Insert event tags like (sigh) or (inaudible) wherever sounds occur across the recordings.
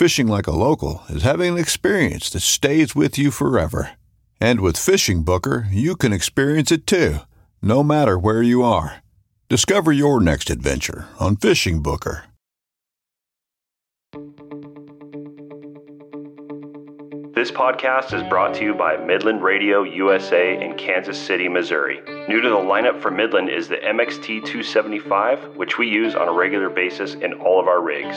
Fishing like a local is having an experience that stays with you forever. And with Fishing Booker, you can experience it too, no matter where you are. Discover your next adventure on Fishing Booker. This podcast is brought to you by Midland Radio USA in Kansas City, Missouri. New to the lineup for Midland is the MXT 275, which we use on a regular basis in all of our rigs.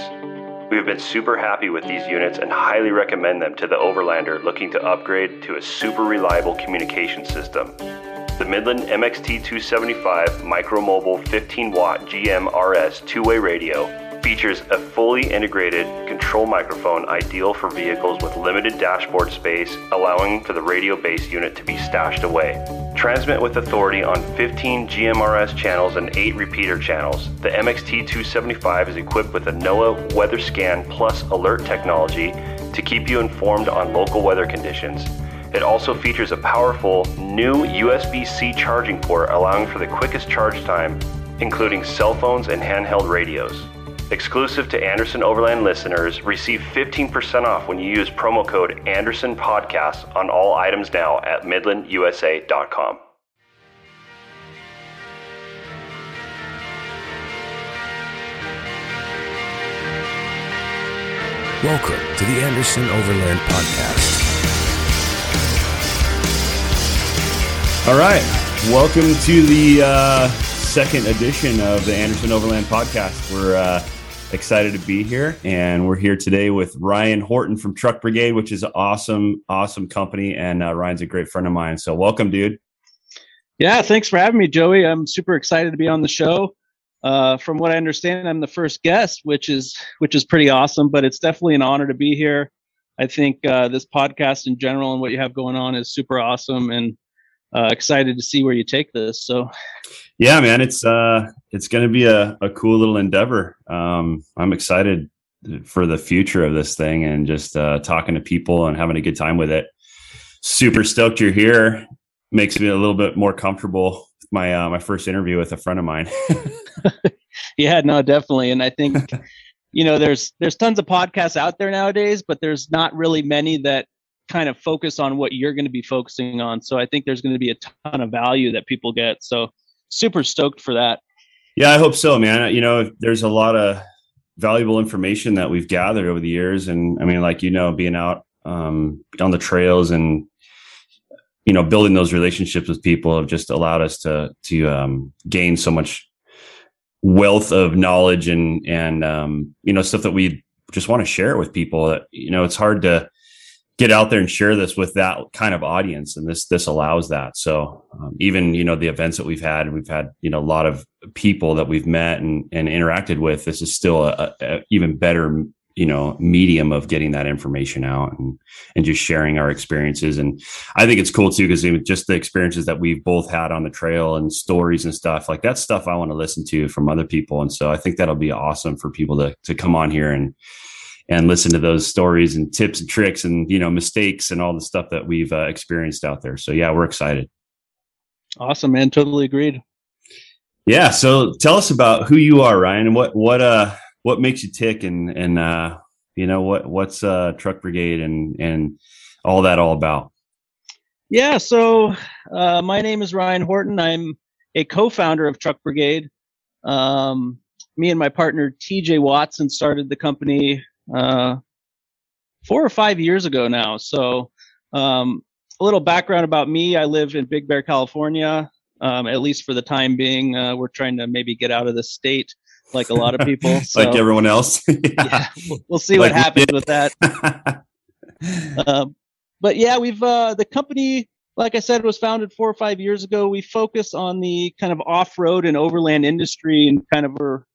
We have been super happy with these units and highly recommend them to the overlander looking to upgrade to a super reliable communication system. The Midland MXT 275 Micromobile 15 watt GMRS two way radio features a fully integrated control microphone ideal for vehicles with limited dashboard space, allowing for the radio base unit to be stashed away. Transmit with authority on 15 GMRS channels and 8 repeater channels. The MXT 275 is equipped with a NOAA Weather Scan Plus alert technology to keep you informed on local weather conditions. It also features a powerful new USB C charging port, allowing for the quickest charge time, including cell phones and handheld radios. Exclusive to Anderson Overland listeners, receive 15% off when you use promo code Anderson Podcast on all items now at MidlandUSA.com. Welcome to the Anderson Overland Podcast. All right. Welcome to the uh, second edition of the Anderson Overland Podcast. We're uh, excited to be here. And we're here today with Ryan Horton from Truck Brigade, which is an awesome, awesome company. And uh, Ryan's a great friend of mine. So welcome, dude. Yeah, thanks for having me, Joey. I'm super excited to be on the show. Uh, from what I understand, I'm the first guest, which is which is pretty awesome. But it's definitely an honor to be here. I think uh, this podcast in general and what you have going on is super awesome, and uh, excited to see where you take this. So, yeah, man, it's uh, it's going to be a, a cool little endeavor. Um, I'm excited for the future of this thing and just uh, talking to people and having a good time with it. Super stoked you're here. Makes me a little bit more comfortable. My uh, my first interview with a friend of mine. (laughs) yeah, no, definitely, and I think (laughs) you know there's there's tons of podcasts out there nowadays, but there's not really many that kind of focus on what you're going to be focusing on. So I think there's going to be a ton of value that people get. So super stoked for that. Yeah, I hope so, man. You know, there's a lot of valuable information that we've gathered over the years, and I mean, like you know, being out um, on the trails and you know, building those relationships with people have just allowed us to to um, gain so much wealth of knowledge and and um, you know stuff that we just want to share with people. That you know, it's hard to get out there and share this with that kind of audience and this this allows that. So um, even you know the events that we've had we've had you know a lot of people that we've met and, and interacted with this is still a, a, even better you know medium of getting that information out and and just sharing our experiences. And i think it's cool too because even just the experiences that we've both had on the trail and stories and stuff like that stuff i want to listen to from other people. And so i think that'll be awesome for people to to come on here and and listen to those stories and tips and tricks and you know mistakes and all the stuff that we've uh, experienced out there. So yeah, we're excited. Awesome, man. Totally agreed. Yeah. So tell us about who you are, Ryan, and what what uh what makes you tick, and and uh you know what what's uh Truck Brigade and and all that all about. Yeah. So uh, my name is Ryan Horton. I'm a co-founder of Truck Brigade. Um, me and my partner TJ Watson started the company uh, four or five years ago now. So, um, a little background about me: I live in Big Bear, California. Um, at least for the time being, uh, we're trying to maybe get out of the state, like a lot of (laughs) people. So, like everyone else. (laughs) (laughs) yeah. yeah we'll, we'll, see like what happens with that. Um, but yeah, we've uh, the company like I said, was founded four or five years ago. We focus on the kind of off-road and overland industry, and kind of are,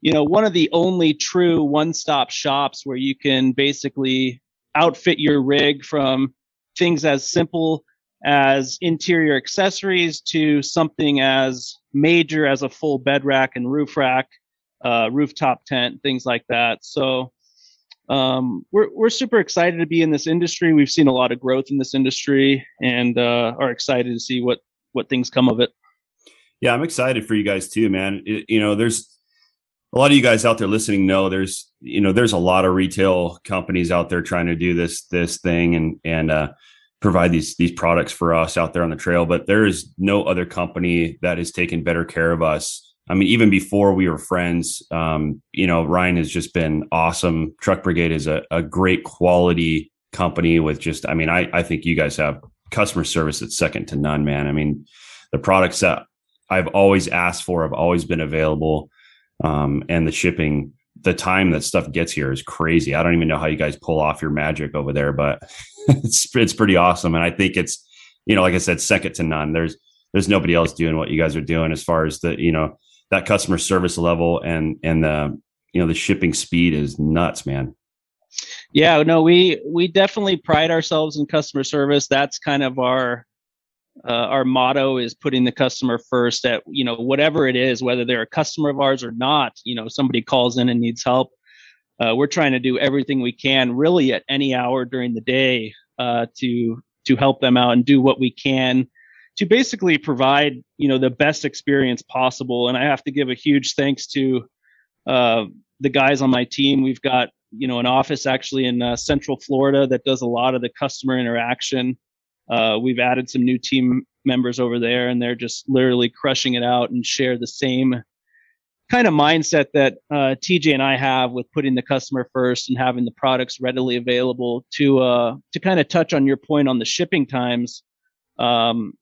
you know, one of the only true one-stop shops where you can basically outfit your rig from things as simple as interior accessories to something as major as a full bed rack and roof rack, uh, rooftop tent, things like that. So um, we're we're super excited to be in this industry. We've seen a lot of growth in this industry, and uh, are excited to see what what things come of it. Yeah, I'm excited for you guys too, man. It, you know, there's a lot of you guys out there listening know there's you know there's a lot of retail companies out there trying to do this this thing and and uh, provide these these products for us out there on the trail, but there is no other company that has taken better care of us I mean, even before we were friends, um, you know, Ryan has just been awesome. Truck Brigade is a, a great quality company with just, I mean, I, I think you guys have customer service that's second to none, man. I mean, the products that I've always asked for have always been available. Um, and the shipping, the time that stuff gets here is crazy. I don't even know how you guys pull off your magic over there, but (laughs) it's, it's pretty awesome. And I think it's, you know, like I said, second to none. There's, there's nobody else doing what you guys are doing as far as the, you know, that customer service level and and the you know the shipping speed is nuts, man. Yeah, no, we we definitely pride ourselves in customer service. That's kind of our uh, our motto is putting the customer first at you know whatever it is whether they're a customer of ours or not you know somebody calls in and needs help uh, we're trying to do everything we can really at any hour during the day uh, to to help them out and do what we can to basically provide you know the best experience possible. And i have to give a huge thanks to uh, the guys on my team. We've got you know an office actually in uh, central florida that does a lot of the customer interaction uh, we've added some new team members over there and they're just literally crushing it out and share the same kind of mindset that uh, tj and i have with putting the customer first and having the products readily available to uh, to kind of touch on your point on the shipping times um,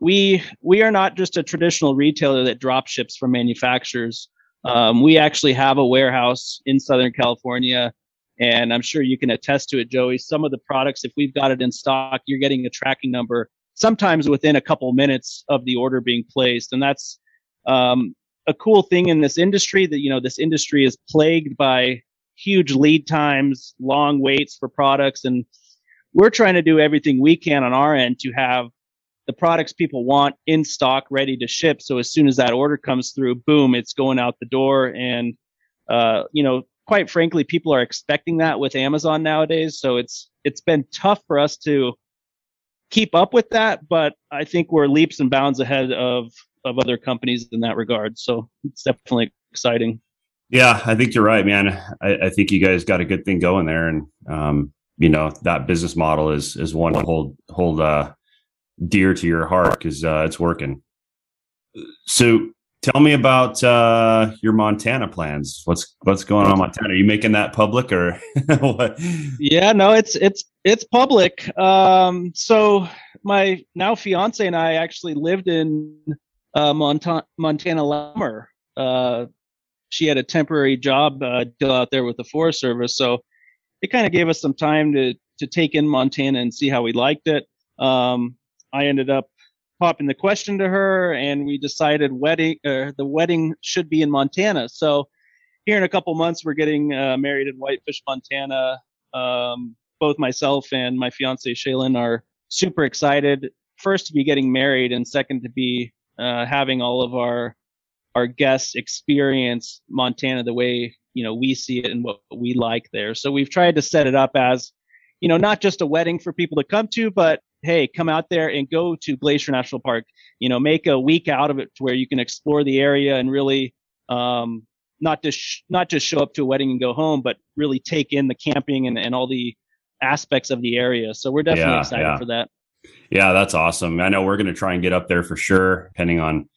we we are not just a traditional retailer that drop ships from manufacturers. Um, we actually have a warehouse in Southern California, and I'm sure you can attest to it, Joey. Some of the products, if we've got it in stock, you're getting a tracking number sometimes within a couple minutes of the order being placed, and that's um, a cool thing in this industry. That you know, this industry is plagued by huge lead times, long waits for products, and we're trying to do everything we can on our end to have the products people want in stock, ready to ship. So as soon as that order comes through, boom, it's going out the door. And uh, you know, quite frankly, people are expecting that with Amazon nowadays. So it's it's been tough for us to keep up with that, but I think we're leaps and bounds ahead of of other companies in that regard. So it's definitely exciting. Yeah, I think you're right, man. I, I think you guys got a good thing going there, and um, you know that business model is is one to hold hold uh, dear to your heart because uh, it's working. So tell me about uh, your Montana plans. What's what's going on Montana? Are you making that public or (laughs) what? Yeah, no, it's it's it's public. Um, so my now fiance and I actually lived in uh, Montana, Montana Lumber. Uh, she had a temporary job uh, deal out there with the Forest Service, so it kind of gave us some time to to take in Montana and see how we liked it. Um, I ended up popping the question to her, and we decided wedding uh, the wedding should be in Montana. So here in a couple months, we're getting uh, married in Whitefish, Montana. Um, both myself and my fiance Shaylin are super excited. First to be getting married, and second to be uh, having all of our our guests experience Montana the way you know we see it and what we like there. So we've tried to set it up as you know not just a wedding for people to come to, but hey, come out there and go to Glacier National Park. You know, make a week out of it to where you can explore the area and really um, not just sh- not just show up to a wedding and go home, but really take in the camping and, and all the aspects of the area. So we're definitely Yeah, excited yeah. for that. Yeah, that's awesome. I know we're going to try and get up there for sure, depending on.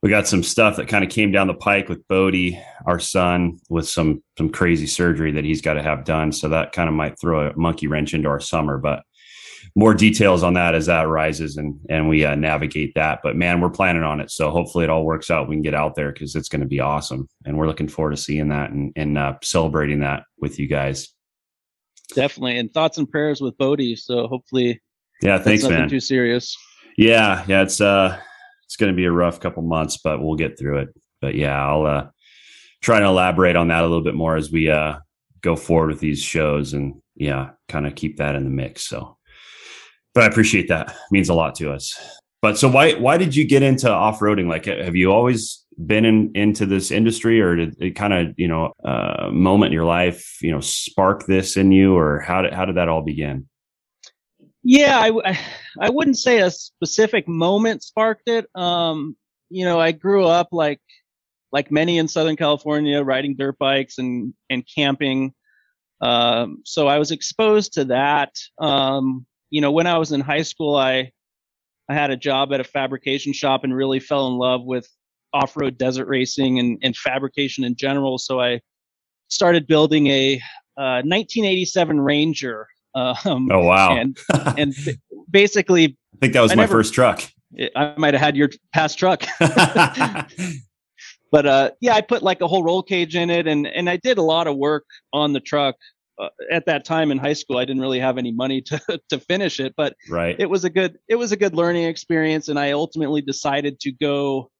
We got some stuff that kind of came down the pike with Bodie, our son, with some some crazy surgery that he's got to have done. So that kind of might throw a monkey wrench into our summer. But more details on that as that arises and and we uh, navigate that. But man, we're planning on it. So hopefully it all works out. We can get out there because it's going to be awesome, and we're looking forward to seeing that and and uh, celebrating that with you guys. Definitely. And thoughts and prayers with Bodie. So hopefully Yeah, thanks, nothing man. too serious. Yeah, yeah, it's uh it's going to be a rough couple months, but we'll get through it. But yeah, I'll uh try to elaborate on that a little bit more as we uh go forward with these shows and yeah, kind of keep that in the mix. So but I appreciate that. It means a lot to us. But so why why did you get into off-roading? Like have you always been in into this industry or did it kind of, you know, uh moment in your life, you know, spark this in you or how did how did that all begin? Yeah, I, (sighs) I wouldn't say a specific moment sparked it. Um, you know, I grew up like like many in Southern California, riding dirt bikes and and camping. Um, so I was exposed to that. Um, you know, when I was in high school, I I had a job at a fabrication shop and really fell in love with off-road desert racing and, and fabrication in general. So I started building a uh, 1987 Ranger. Um, Oh wow. and (laughs) and basically I think that was I my never- first truck. I might have had your past truck, (laughs) (laughs) but uh, yeah, I put like a whole roll cage in it, and and I did a lot of work on the truck. Uh, at that time in high school, I didn't really have any money to (laughs) to finish it, but right. it was a good it was a good learning experience, and I ultimately decided to go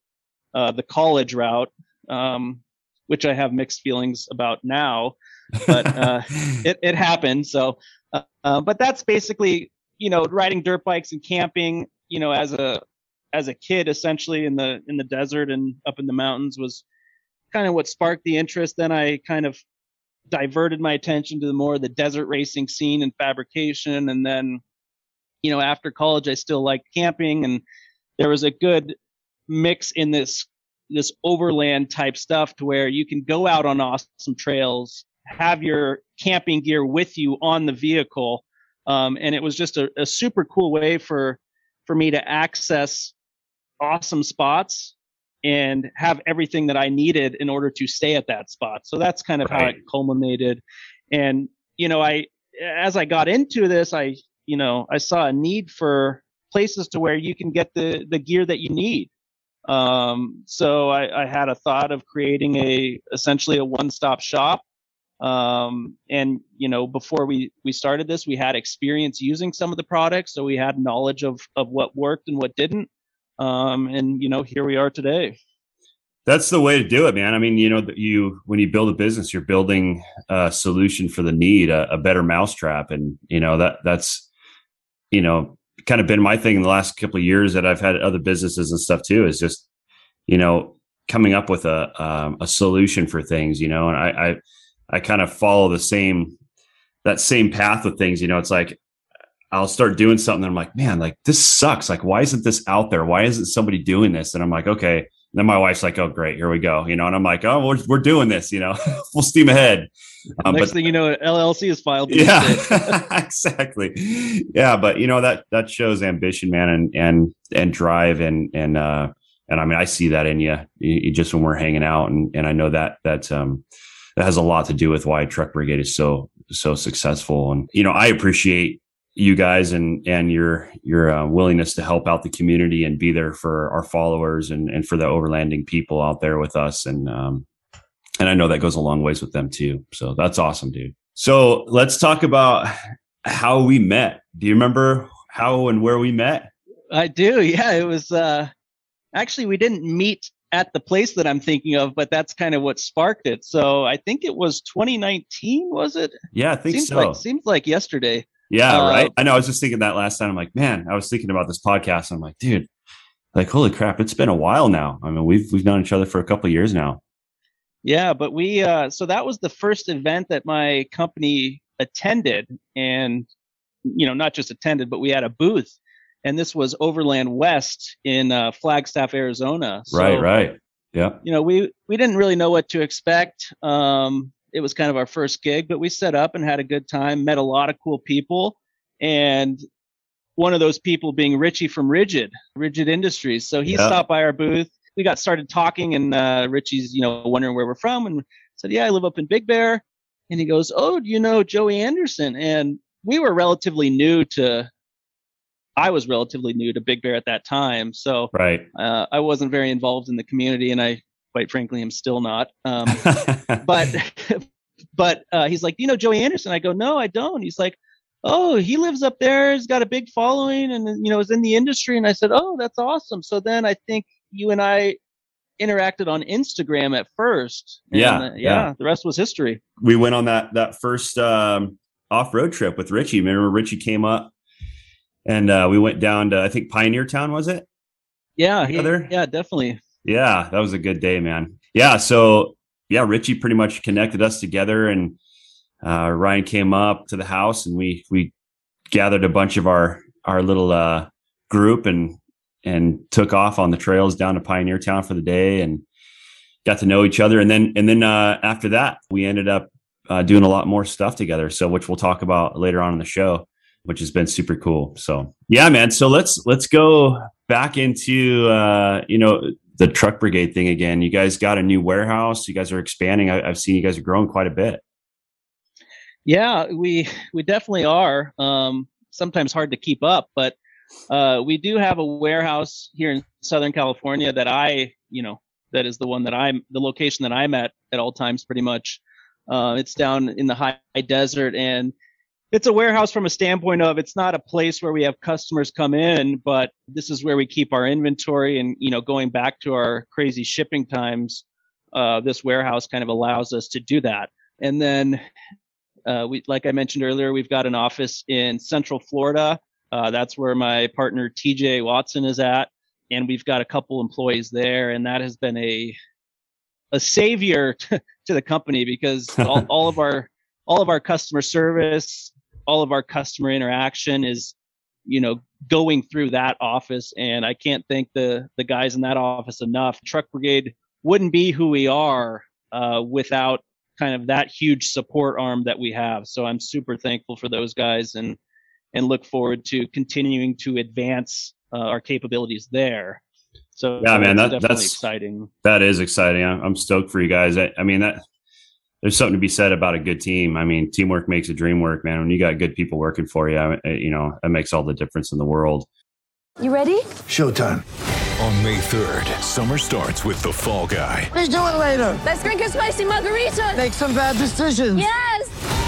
uh, the college route, um, which I have mixed feelings about now. but, (laughs) uh, It it happened, so uh, but that's basically you know riding dirt bikes and camping. You know, as a as a kid, essentially in the in the desert and up in the mountains was kind of what sparked the interest. Then I kind of diverted my attention to the more the desert racing scene and fabrication, and then you know after college I still liked camping, and there was a good mix in this this overland type stuff to where you can go out on awesome trails, have your camping gear with you on the vehicle, um, and it was just a, a super cool way for for me to access awesome spots and have everything that I needed in order to stay at that spot. So that's kind of how it culminated. And you know, I as I got into this, I you know I saw a need for places to where you can get the the gear that you need. Um, so I, I had a thought of creating a essentially a one stop shop. Um, and you know, before we we started this, we had experience using some of the products, so we had knowledge of of what worked and what didn't. Um, and you know, here we are today. That's the way to do it, man. I mean, you know, you when you build a business, you're building a solution for the need, a, a better mousetrap, and you know that that's you know kind of been my thing in the last couple of years that I've had other businesses and stuff too. Is just you know coming up with a um, a solution for things, you know, and I I, I kind of follow the same that same path with things. You know, it's like I'll start doing something. And I'm like, man, like this sucks. Like, why isn't this out there? Why isn't somebody doing this? And I'm like, okay. then my wife's like, "Oh, great, here we go," you know, and I'm like, "Oh, we're we're doing this," you know, (laughs) full steam ahead. Um, Next but thing you know, LLC is filed. yeah, (laughs) exactly. Yeah, but you know that that shows ambition, man, and and and drive, and and uh, and I mean, I see that in you, you, you just when we're hanging out, and and I know that that um that has a lot to do with why Truck Brigade is so so successful, and you know, I appreciate you guys and and your your uh, willingness to help out the community and be there for our followers and and for the overlanding people out there with us and um and I know that goes a long ways with them too. So that's awesome, dude. So let's talk about how we met. Do you remember how and where we met? I do. (laughs) Yeah, it was uh actually we didn't meet at the place that I'm thinking of, but that's kind of what sparked it. So I think it was 2019, was it? Yeah, I think seems so. like seems like yesterday. Yeah, uh, right. I know. I was just thinking that last time. I'm like, man, I was thinking about this podcast. I'm like, dude, like, holy crap, it's been a while now. I mean, we've we've known each other for a couple of years now. Yeah, but we uh, so that was the first event that my company attended, and you know not just attended, but we had a booth, and this was Overland West in uh, Flagstaff, Arizona. So, right, right, yeah. You know, we we didn't really know what to expect. Um, it was kind of our first gig, but we set up and had a good time. Met a lot of cool people, and one of those people being Richie from Rigid, Rigid Industries. So he yeah. stopped by our booth. We got started talking, and uh, Richie's, you know, wondering where we're from, and said, "Yeah, I live up in Big Bear." And he goes, "Oh, do you know Joey Anderson?" And we were relatively new to. I was relatively new to Big Bear at that time, so right. Uh, I wasn't very involved in the community, and I, quite frankly, I'm still not. Um, (laughs) but, but uh, he's like, you know Joey Anderson?" I go, "No, I don't." He's like, oh, he lives up there. He's got a big following and, you know, is in the industry. And I said, oh, that's awesome. So then I think you and I interacted on Instagram at first. Yeah, uh, yeah, yeah. The rest was history. We went on that, that first um, off road trip with Richie. Remember Richie came up and uh, we went down to, I think Pioneer Town, was it? Yeah. He, yeah, definitely. Yeah. That was a good day, man. Yeah. So yeah, Richie pretty much connected us together and, uh, Ryan came up to the house and we we gathered a bunch of our our little uh, group and and took off on the trails down to Pioneer Town for the day and got to know each other. And then and then uh, after that, we ended up uh, doing a lot more stuff together. So which we'll talk about later on in the show, which has been super cool. So yeah, man. So let's let's go back into uh, you know the truck brigade thing again. You guys got a new warehouse. You guys are expanding. I, I've seen you guys are growing quite a bit. Yeah, we we definitely are. Um, sometimes hard to keep up, but uh, we do have a warehouse here in Southern California that I, you know, that is the one that I'm the location that I'm at at all times, pretty much. Uh, it's down in the high desert, and it's a warehouse from a standpoint of it's not a place where we have customers come in, but this is where we keep our inventory. And you know, going back to our crazy shipping times, uh, this warehouse kind of allows us to do that. And then uh, we, like I mentioned earlier, we've got an office in Central Florida. Uh, that's where my partner TJ Watson is at, and we've got a couple employees there, and that has been a a savior to, (laughs) to the company because all, (laughs) all of our all of our customer service, all of our customer interaction is, you know, going through that office, and I can't thank the the guys in that office enough. Truck Brigade wouldn't be who we are uh, without kind of that huge support arm that we have. So I'm super thankful for those guys and and look forward to continuing to advance uh, our capabilities there. So yeah, man, that, that's exciting. That is exciting. I'm stoked for you guys. I, I, mean that there's something to be said about a good team. I mean, teamwork makes a dream work, man. When you got good people working for you, you know, it makes all the difference in the world. You ready? Showtime. On May 3rd, summer starts with The Fall Guy. Let's do it later. Let's drink a spicy margarita. Make some bad decisions. Yes.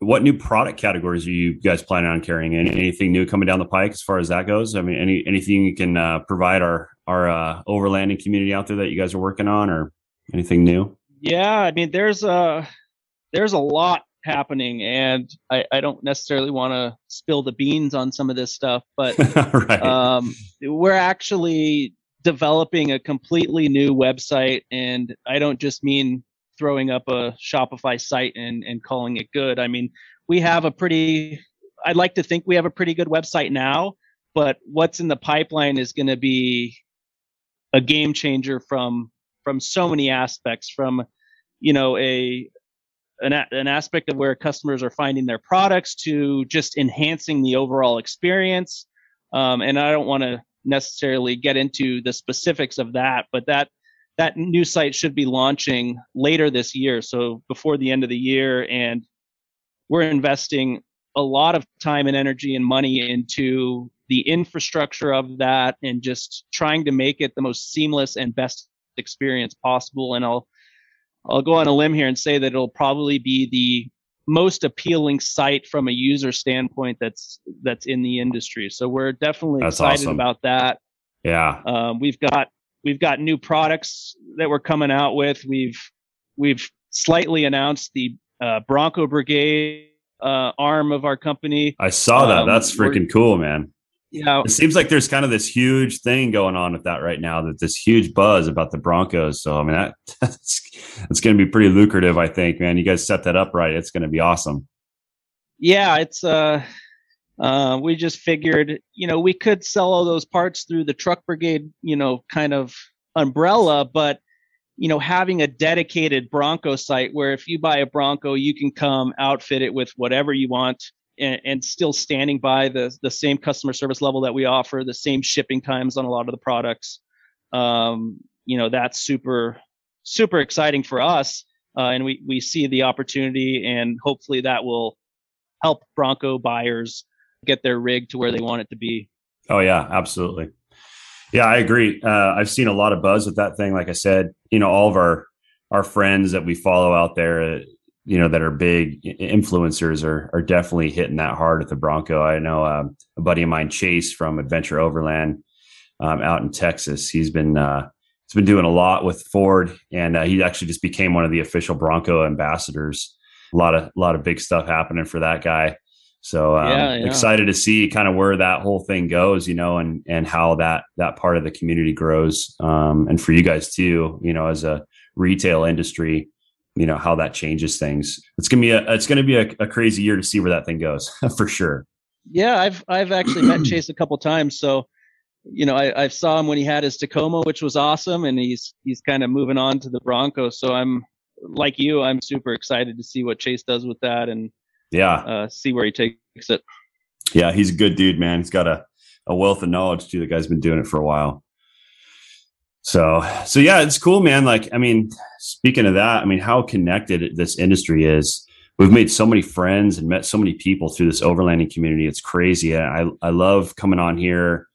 what new product categories are you guys planning on carrying? Any, anything new coming down the pike as far as that goes? I mean, any anything you can uh, provide our our uh, overlanding community out there that you guys are working on, or anything new? Yeah, I mean, there's a there's a lot happening, and I, I don't necessarily want to spill the beans on some of this stuff, but (laughs) right. um, we're actually developing a completely new website, and I don't just mean throwing up a Shopify site and, and calling it good. I mean, we have a pretty, I'd like to think we have a pretty good website now, but what's in the pipeline is going to be a game changer from from so many aspects from you know a an, an aspect of where customers are finding their products to just enhancing the overall experience um, and i don't want to necessarily get into the specifics of that but that that new site should be launching later this year, so before the end of the year. And we're investing a lot of time and energy and money into the infrastructure of that and just trying to make it the most seamless and best experience possible. And I'll I'll go on a limb here and say that it'll probably be the most appealing site from a user standpoint that's that's in the industry. So we're definitely That's excited awesome. about that. Yeah. Um, we've got we've got new products that we're coming out with. We've we've slightly announced the uh, Bronco Brigade uh, arm of our company. I saw that. Um, That's freaking cool, man. Yeah, It seems like there's kind of this huge thing going on with that right now. That this huge buzz about the Broncos. So I mean, that (laughs) that's it's going to be pretty lucrative. I think, man. You guys set that up right. It's going to be awesome. yeah, it's uh, uh, we just figured, you know, we could sell all those parts through the Truck Brigade, you know, kind of umbrella, but you know, having a dedicated Bronco site where if you buy a Bronco, you can come outfit it with whatever you want. And, and still standing by the the same customer service level that we offer, the same shipping times on a lot of the products. Um, you know, that's super super exciting for us, uh, and we we see the opportunity, and hopefully that will help Bronco buyers get their rig to where they want it to be. Oh yeah, absolutely. Yeah, I agree. Uh, I've seen a lot of buzz with that thing. Like I said, you know, all of our our friends that we follow out there, uh, you know, that are big influencers are are definitely hitting that hard at the Bronco. I know um, a buddy of mine, Chase from Adventure Overland, um, out in Texas. He's been uh, he's been doing a lot with Ford, and uh, he actually just became one of the official Bronco ambassadors. A lot of a lot of big stuff happening for that guy. So um, Yeah, yeah. excited to see kind of where that whole thing goes, you know, and and how that that part of the community grows, um, and for you guys too, you know, as a retail industry, you know how that changes things. It's gonna be a it's gonna be a, a crazy year to see where that thing goes (laughs) for sure. Yeah, I've I've actually met Chase a couple times, so you know I, I saw him when he had his Tacoma, which was awesome, and he's he's kind of moving on to the Bronco. So I'm like you, I'm super excited to see what Chase does with that and Yeah, uh, see where he takes it. yeah, he's a good dude, man. He's got a a wealth of knowledge too. The guy's been doing it for a while. So, so yeah, it's cool, man. Like, I mean, speaking of that, I mean, how connected this industry is. We've made so many friends and met so many people through this overlanding community. It's crazy. I I love coming on here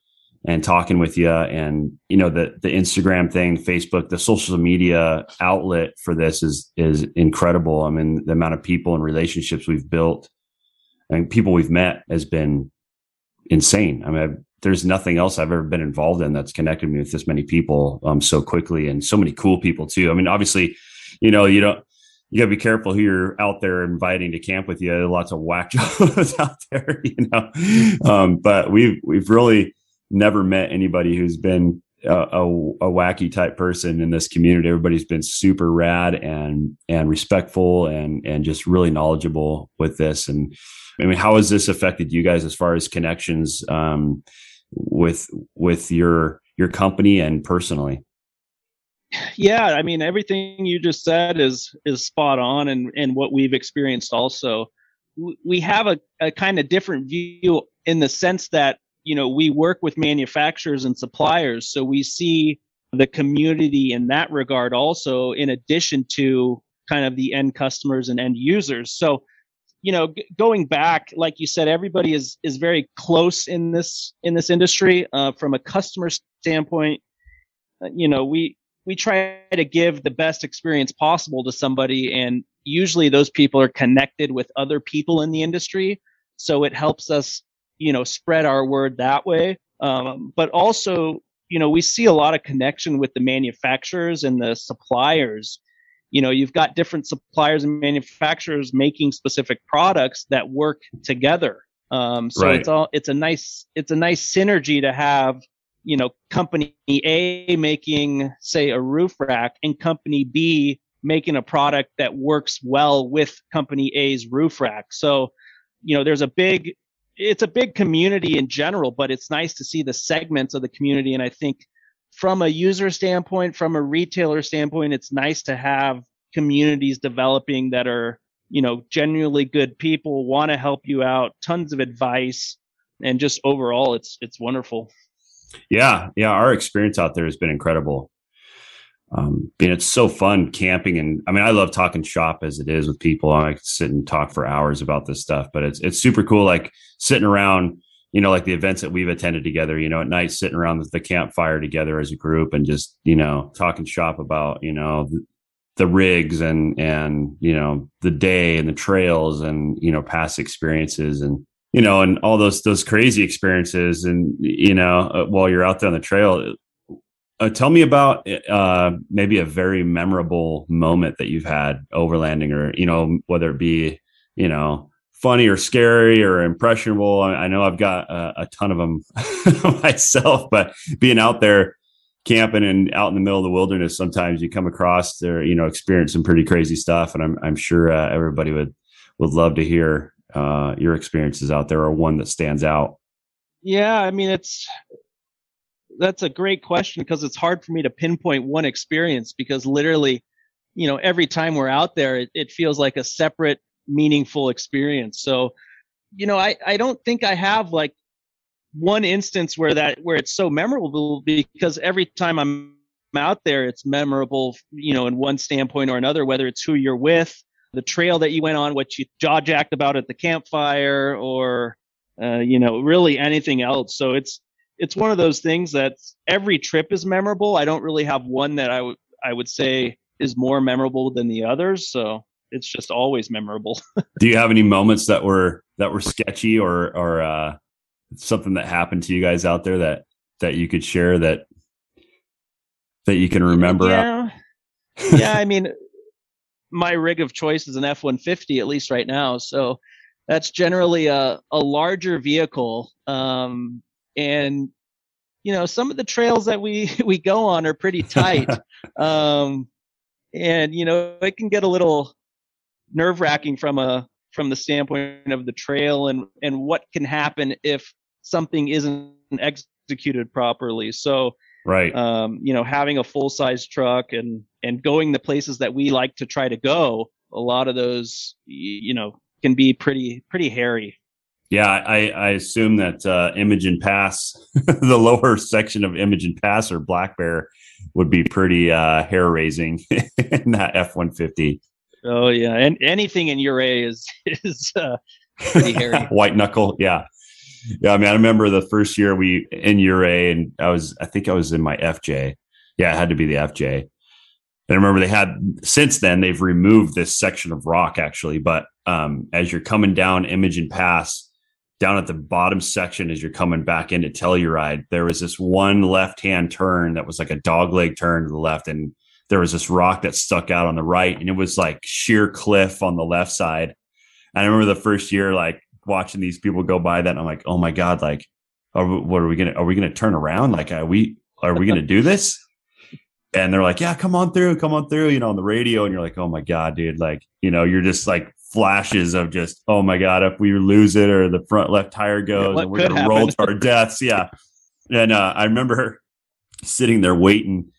and talking with you, and you know the the Instagram thing, Facebook, the social media outlet for this is is incredible. I mean, the amount of people and relationships we've built and people we've met has been insane. I mean, I've, there's nothing else I've ever been involved in that's connected me with this many people um, so quickly and so many cool people too. I mean, obviously, you know, you don't, you gotta be careful who you're out there inviting to camp with you. There are lots of whack (laughs) jobs (laughs) out there, you know. Um, but we've we've really never met anybody who's been a, a, a wacky type person in this community. Everybody's been super rad and and respectful and and just really knowledgeable with this. And I mean, how has this affected you guys as far as connections um, with with your your company and personally? Yeah, I mean everything you just said is is spot on, and and what we've experienced also. We have a, a kind of different view in the sense that you know we work with manufacturers and suppliers, so we see the community in that regard also, in addition to kind of the end customers and end users. So you know g- going back like you said everybody is is very close in this in this industry uh, from a customer standpoint uh, you know we we try to give the best experience possible to somebody and usually those people are connected with other people in the industry so it helps us you know spread our word that way. Um, but also you know we see a lot of connection with the manufacturers and the suppliers. You know you've got different suppliers and manufacturers making specific products that work together. Um, so Right. it's all it's a nice it's a nice synergy to have you know company a making say a roof rack and company b making a product that works well with company a's roof rack. So you know there's a big it's a big community in general but it's nice to see the segments of the community and i think from a user standpoint from a retailer standpoint it's nice to have communities developing that are you know genuinely good people want to help you out tons of advice and just overall it's it's wonderful Yeah, yeah. Our experience out there has been incredible. Um, and it's so fun camping, and I mean, I love talking shop as it is with people. I sit and talk for hours about this stuff, but it's it's super cool. Like sitting around, you know, like the events that we've attended together. You know, at night sitting around the campfire together as a group, and just you know talking shop about you know the rigs and and you know the day and the trails and you know past experiences and you know and all those those crazy experiences and you know uh, while you're out there on the trail uh, tell me about uh, maybe a very memorable moment that you've had overlanding or you know whether it be you know funny or scary or impressionable i, I know i've got a, ton of them (laughs) myself but being out there camping and out in the middle of the wilderness, sometimes you come across there, you know, experience some pretty crazy stuff. And I'm, I'm sure uh, everybody would, would love to hear uh, your experiences out there or one that stands out. Yeah. I mean, it's, that's a great question because it's hard for me to pinpoint one experience because literally, you know, every time we're out there, it, it feels like a separate, meaningful experience. So, you know, I, I don't think I have like one instance where that where it's so memorable because every time I'm out there, it's memorable, you know, in one standpoint or another, whether it's who you're with, the trail that you went on, what you jaw jacked about at the campfire, or uh, you know, really anything else. So it's it's one of those things that every trip is memorable. I don't really have one that I would I would say is more memorable than the others. So it's just always memorable. (laughs) Do you have any moments that were that were sketchy or or uh, something that happened to you guys out there that that you could share that that you can remember? Yeah, (laughs) yeah. I mean, my rig of choice is an F one fifty at least right now, so that's generally a a larger vehicle. Um, and you know, some of the trails that we (laughs) we go on are pretty tight. (laughs) um, and you know, it can get a little nerve wracking from a from the standpoint of the trail and and what can happen if something isn't executed properly. So right, um, you know, having a full size truck and and going the places that we like to try to go, a lot of those you know can be pretty pretty hairy. Yeah, I, I assume that uh, and Pass, (laughs) the lower section of Imogene Pass or Black Bear, would be pretty uh, hair raising (laughs) in that F one fifty. Oh yeah, and anything in Ouray is (laughs) is uh, pretty hairy. White knuckle, yeah, yeah. I mean, I remember the first year we in Ouray, and I was, I think I was in my FJ. Yeah, it had to be the FJ. And I remember they had since then they've removed this section of rock actually, but um, as you're coming down Imogene Pass, down at the bottom section as you're coming back into Telluride, there was this one left hand turn that was like a dog leg turn to the left, and there was this rock that stuck out on the right, and it was like sheer cliff on the left side. And I remember the first year, like watching these people go by that, and I'm like, oh my god, like, are, what are we gonna? Are we gonna turn around? Like, are we? Are we gonna do this? And they're like, yeah, come on through, come on through, you know, on the radio. And you're like, oh my God, dude. Like, you know, you're just like flashes of just, oh my God, if we lose it or the front left tire goes Yeah, and we're going to could roll to our deaths. Yeah. And uh, I remember sitting there waiting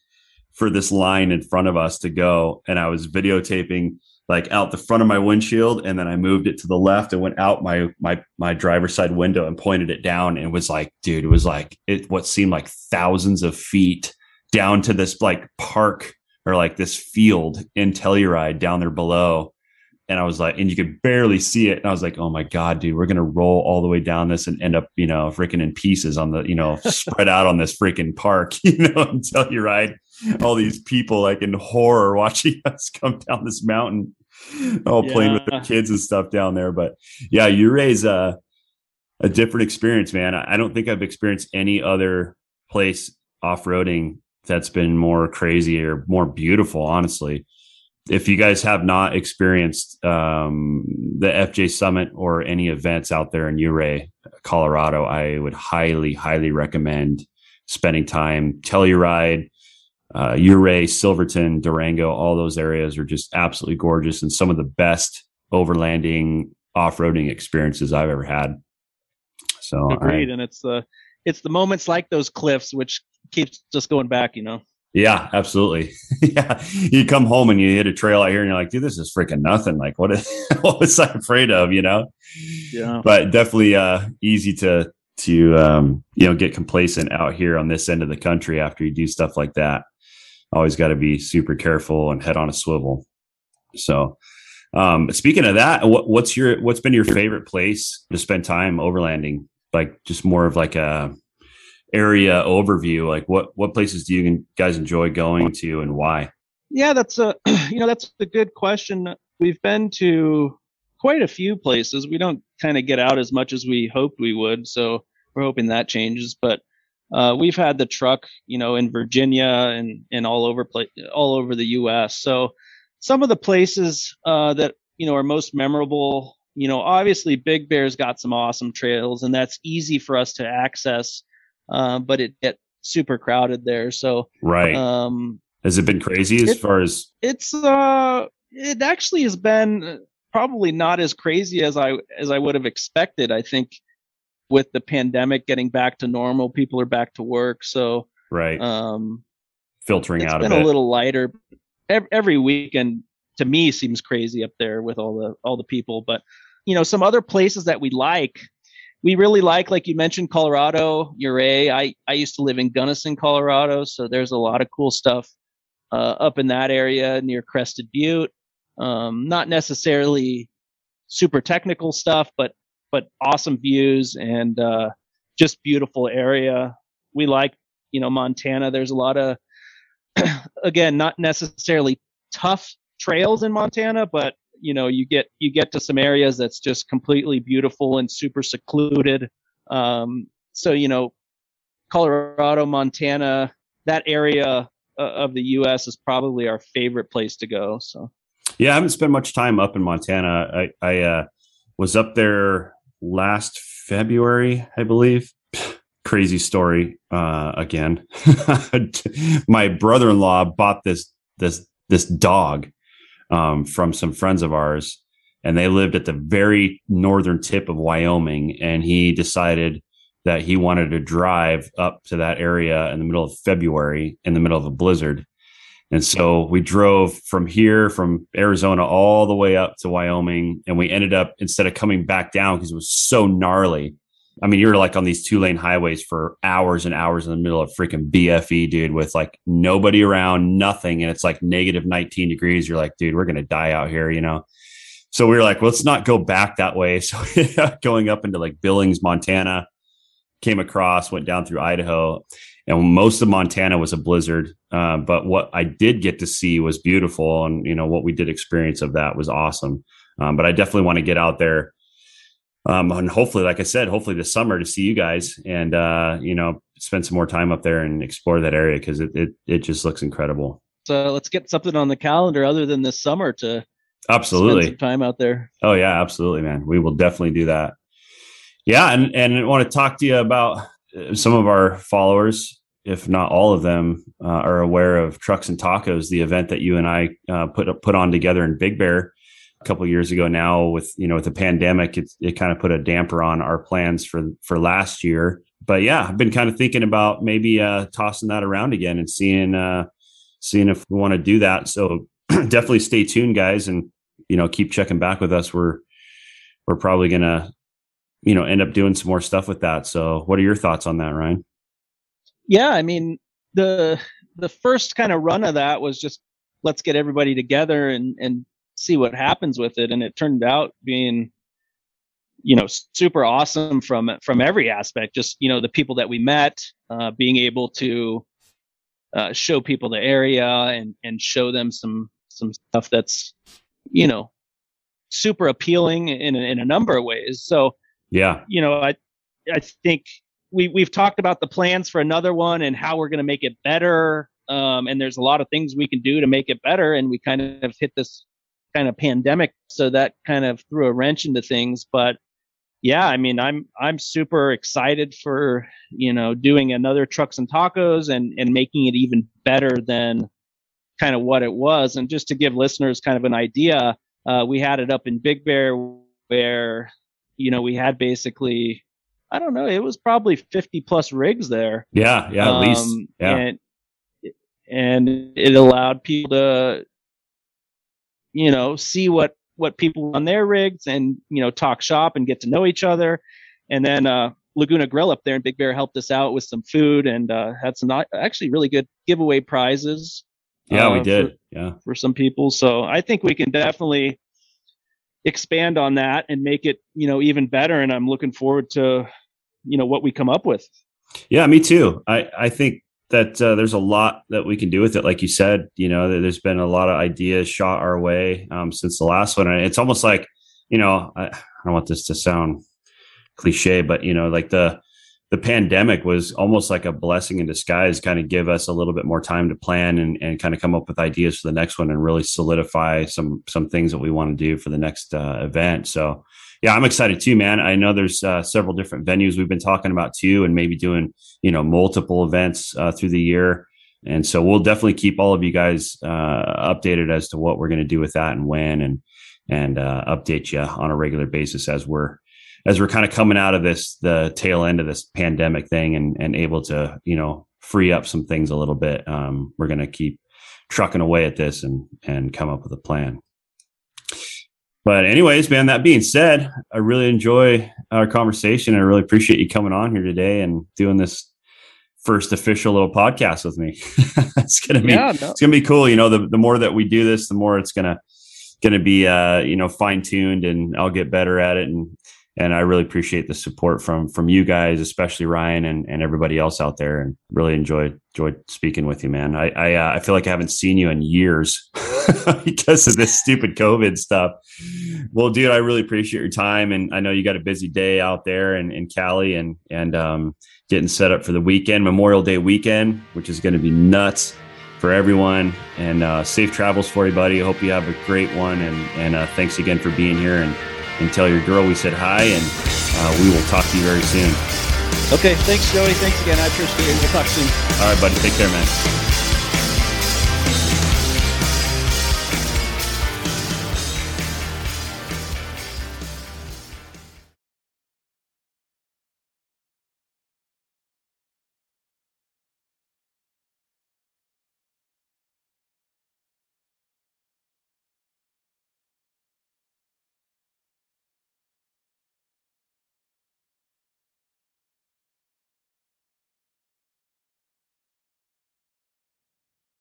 for this line in front of us to go. And I was videotaping like out the front of my windshield. And then I moved it to the left and went out my, my, my driver's side window and pointed it down. And it was like, dude, it was like it, what seemed like thousands of feet down to this like park or like this field in Telluride down there below. And I was like, and you could barely see it. And I was like, oh my God, dude, we're going to roll all the way down this and end up, you know, freaking in pieces on the, you know, (laughs) spread out on this freaking park, (laughs) you know, in Telluride. All these people like in horror (laughs) watching us come down this mountain, all playing with their kids and stuff down there. But yeah, Ouray's a, a different experience, man. I I don't think I've experienced any other place off roading that's been more crazy or more beautiful, honestly. If you guys have not experienced um, the FJ Summit or any events out there in Ouray, Colorado, I would highly, highly recommend spending time. Telluride, uh, Ouray, Silverton, Durango, all those areas are just absolutely gorgeous and some of the best overlanding off-roading experiences I've ever had. So I- Agreed, and it's the it's the moments like those cliffs which keeps just going back. You know. Yeah, absolutely. (laughs) yeah. You come home and you hit a trail out here and you're like, dude, this is freaking nothing. Like what, is, (laughs) what was I afraid of, you know? Yeah. But definitely uh easy to to um you know get complacent out here on this end of the country after you do stuff like that. Always got to be super careful and head on a swivel. So um speaking of that, what, what's your what's been your favorite place to spend time overlanding? Like just more of like a area overview like what what places do you guys enjoy going to and why yeah, that's a (clears throat) you know that's a good question. We've been to quite a few places. We don't kind of get out as much as we hoped we would, so we're hoping that changes. But uh, we've had the truck, you know, in Virginia and and all over pla- all over the U.S. So some of the places uh, that you know are most memorable, you know, obviously Big Bear's got some awesome trails, and that's easy for us to access, uh, but it get super crowded there. So right. Um, has it been crazy as it, far as it's uh it actually has been probably not as crazy as I as I would have expected. I think with the pandemic getting back to normal, people are back to work, so right um filtering it's out been a, a, little lighter. Every, every weekend to me seems crazy up there with all the all the people, but you know some other places that we like. We really like, like you mentioned, Colorado, Ouray. I I used to live in Gunnison, Colorado, so there's a lot of cool stuff uh, up in that area near Crested Butte. Um, not necessarily super technical stuff, but but awesome views and uh, just beautiful area. We like, you know, Montana. There's a lot of, (clears throat) again, not necessarily tough trails in Montana, but you know, you get you get to some areas that's just completely beautiful and super secluded. Um, so you know, Colorado, Montana, that area uh, of the U.S. is probably our favorite place to go. So, yeah, I haven't spent much time up in Montana. I, I uh, was up there last February, I believe. (sighs) Crazy story uh, again. (laughs) My brother-in-law bought this this this dog um, from some friends of ours, and they lived at the very northern tip of Wyoming. And he decided that he wanted to drive up to that area in the middle of February in the middle of a blizzard. And so we drove from here, from Arizona, all the way up to Wyoming. And we ended up, instead of coming back down because it was so gnarly, I mean, you're like on these two lane highways for hours and hours in the middle of freaking BFE, dude, with like nobody around, nothing. And it's like negative 19 degrees. You're like, dude, we're going to die out here, you know? So we were like, let's not go back that way. (laughs) So going up into like Billings, Montana, came across, went down through Idaho, and most of Montana was a blizzard. Uh, but what I did get to see was beautiful, and you know what we did experience of that was awesome. Um, but I definitely want to get out there, um, and hopefully, like I said, hopefully this summer to see you guys, and uh, you know spend some more time up there and explore that area because it, it it just looks incredible. So let's get something on the calendar other than this summer to absolutely time out there. Oh yeah, absolutely, man. We will definitely do that. Yeah, and and I want to talk to you about some of our followers, if not all of them, uh, are aware of Trucks and Tacos, the event that you and I uh, put put on together in Big Bear couple years ago. Now, with you know with the pandemic, it it kind of put a damper on our plans for for last year. But yeah, I've been kind of thinking about maybe uh, tossing that around again and seeing uh, seeing if we want to do that. So (clears throat) definitely stay tuned, guys, and you know keep checking back with us. We're we're probably gonna you know end up doing some more stuff with that so what are your thoughts on that ryan yeah i mean the the first kind of run of that was just let's get everybody together and and see what happens with it. And it turned out being you know super awesome from from every aspect just you know the people that we met uh, being able to uh, show people the area and and show them some some stuff that's you know super appealing in in a number of ways. So yeah. you know i i think we we've talked about the plans for another one and how we're going to make it better. Um, and there's a lot of things we can do to make it better. And we kind of hit this kind of pandemic so that kind of threw a wrench into things but yeah i mean i'm i'm super excited for you know doing another trucks and tacos and and making it even better than kind of what it was and just to give listeners kind of an idea uh, we had it up in big bear where you know, we had basically, I don't know, it was probably 50 plus rigs there. Yeah, yeah, at um, least. Yeah. And, and it allowed people to, you know, see what, what people on their rigs and, you know, talk shop and get to know each other. And then, uh, Laguna Grill up there in Big Bear helped us out with some food and, uh, had some actually really good giveaway prizes. Yeah, uh, we did. For, yeah. For some people. So I think we can definitely, expand on that and make it you know even better and i'm looking forward to you know what we come up with yeah me too i i think that uh, there's a lot that we can do with it. Like you said, you know, there's been a lot of ideas shot our way um, since the last one, it's almost like, you know, I, I don't want this to sound cliche, but you know, like the the pandemic was almost like a blessing in disguise, kind of give us a little bit more time to plan and, and kind of come up with ideas for the next one and really solidify some some things that we want to do for the next uh, event. So yeah, I'm excited too, man. I know there's uh, several different venues we've been talking about too, and maybe doing you know multiple events uh, through the year. And so we'll definitely keep all of you guys uh, updated as to what we're going to do with that and when, and and uh, update you on a regular basis as we're as we're kind of coming out of this the tail end of this pandemic thing and and able to you know free up some things a little bit. Um, we're going to keep trucking away at this and and come up with a plan. But anyways, man, that being said, I really enjoy our conversation. I really appreciate you coming on here today and doing this first official little podcast with me. (laughs) it's gonna be yeah, no. it's gonna be cool. You know, the, the more that we do this, the more it's gonna gonna be uh, you know, fine tuned and I'll get better at it and and I really appreciate the support from from you guys, especially Ryan and, and everybody else out there. And really enjoyed enjoyed speaking with you, man. I I, uh, I feel like I haven't seen you in years (laughs) because of this stupid COVID stuff. Well, dude, I really appreciate your time, and I know you got a busy day out there in, in Cali, and and um, getting set up for the weekend, Memorial Day weekend, which is going to be nuts for everyone. And uh, safe travels for you, buddy. Hope you have a great one, and and uh, thanks again for being here and and tell your girl we said hi, and uh, we will talk to you very soon. Okay, thanks, Joey. Thanks again. I appreciate it. We'll talk soon. All right, buddy. Take care, man.